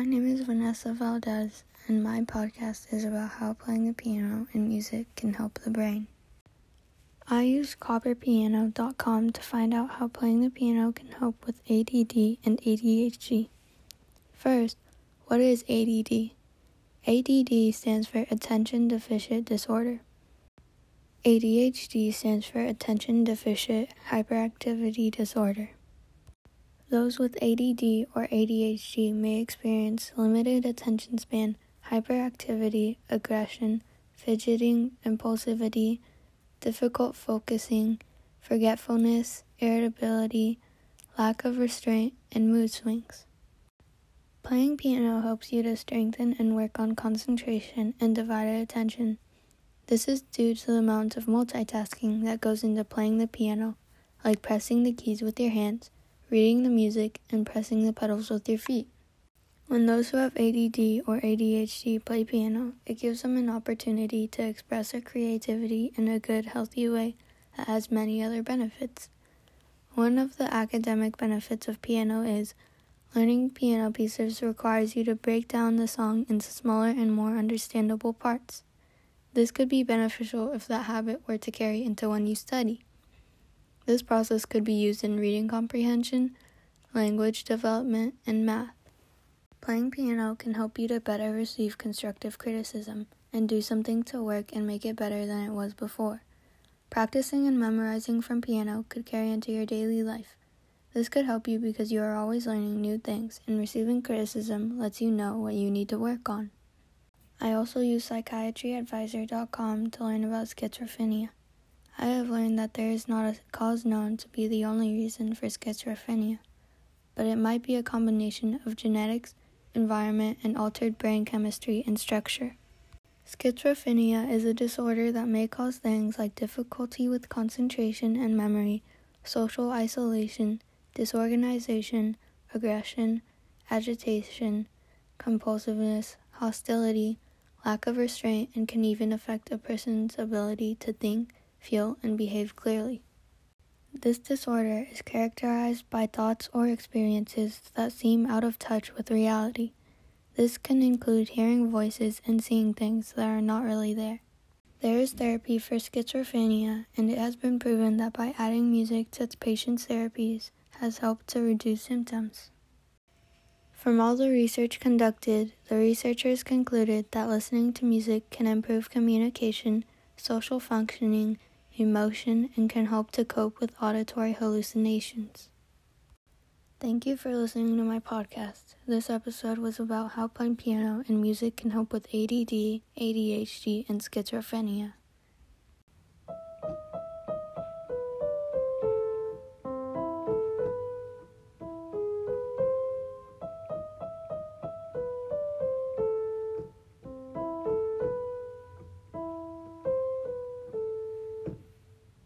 My name is Vanessa Valdez, and my podcast is about how playing the piano and music can help the brain. I use cooperpiano.com to find out how playing the piano can help with ADD and ADHD. First, what is ADD? ADD stands for Attention Deficit Disorder. ADHD stands for Attention Deficit Hyperactivity Disorder. Those with ADD or ADHD may experience limited attention span, hyperactivity, aggression, fidgeting, impulsivity, difficult focusing, forgetfulness, irritability, lack of restraint, and mood swings. Playing piano helps you to strengthen and work on concentration and divided attention. This is due to the amount of multitasking that goes into playing the piano, like pressing the keys with your hands reading the music, and pressing the pedals with your feet. When those who have ADD or ADHD play piano, it gives them an opportunity to express their creativity in a good, healthy way that has many other benefits. One of the academic benefits of piano is learning piano pieces requires you to break down the song into smaller and more understandable parts. This could be beneficial if that habit were to carry into when you study. This process could be used in reading comprehension, language development, and math. Playing piano can help you to better receive constructive criticism and do something to work and make it better than it was before. Practicing and memorizing from piano could carry into your daily life. This could help you because you are always learning new things, and receiving criticism lets you know what you need to work on. I also use psychiatryadvisor.com to learn about schizophrenia. I have learned that there is not a cause known to be the only reason for schizophrenia, but it might be a combination of genetics, environment, and altered brain chemistry and structure. Schizophrenia is a disorder that may cause things like difficulty with concentration and memory, social isolation, disorganization, aggression, agitation, compulsiveness, hostility, lack of restraint, and can even affect a person's ability to think feel, and behave clearly. This disorder is characterized by thoughts or experiences that seem out of touch with reality. This can include hearing voices and seeing things that are not really there. There is therapy for schizophrenia, and it has been proven that by adding music to its patients' therapies has helped to reduce symptoms. From all the research conducted, the researchers concluded that listening to music can improve communication, social functioning, emotion, and can help to cope with auditory hallucinations. Thank you for listening to my podcast. This episode was about how playing piano and music can help with ADD, ADHD, and schizophrenia.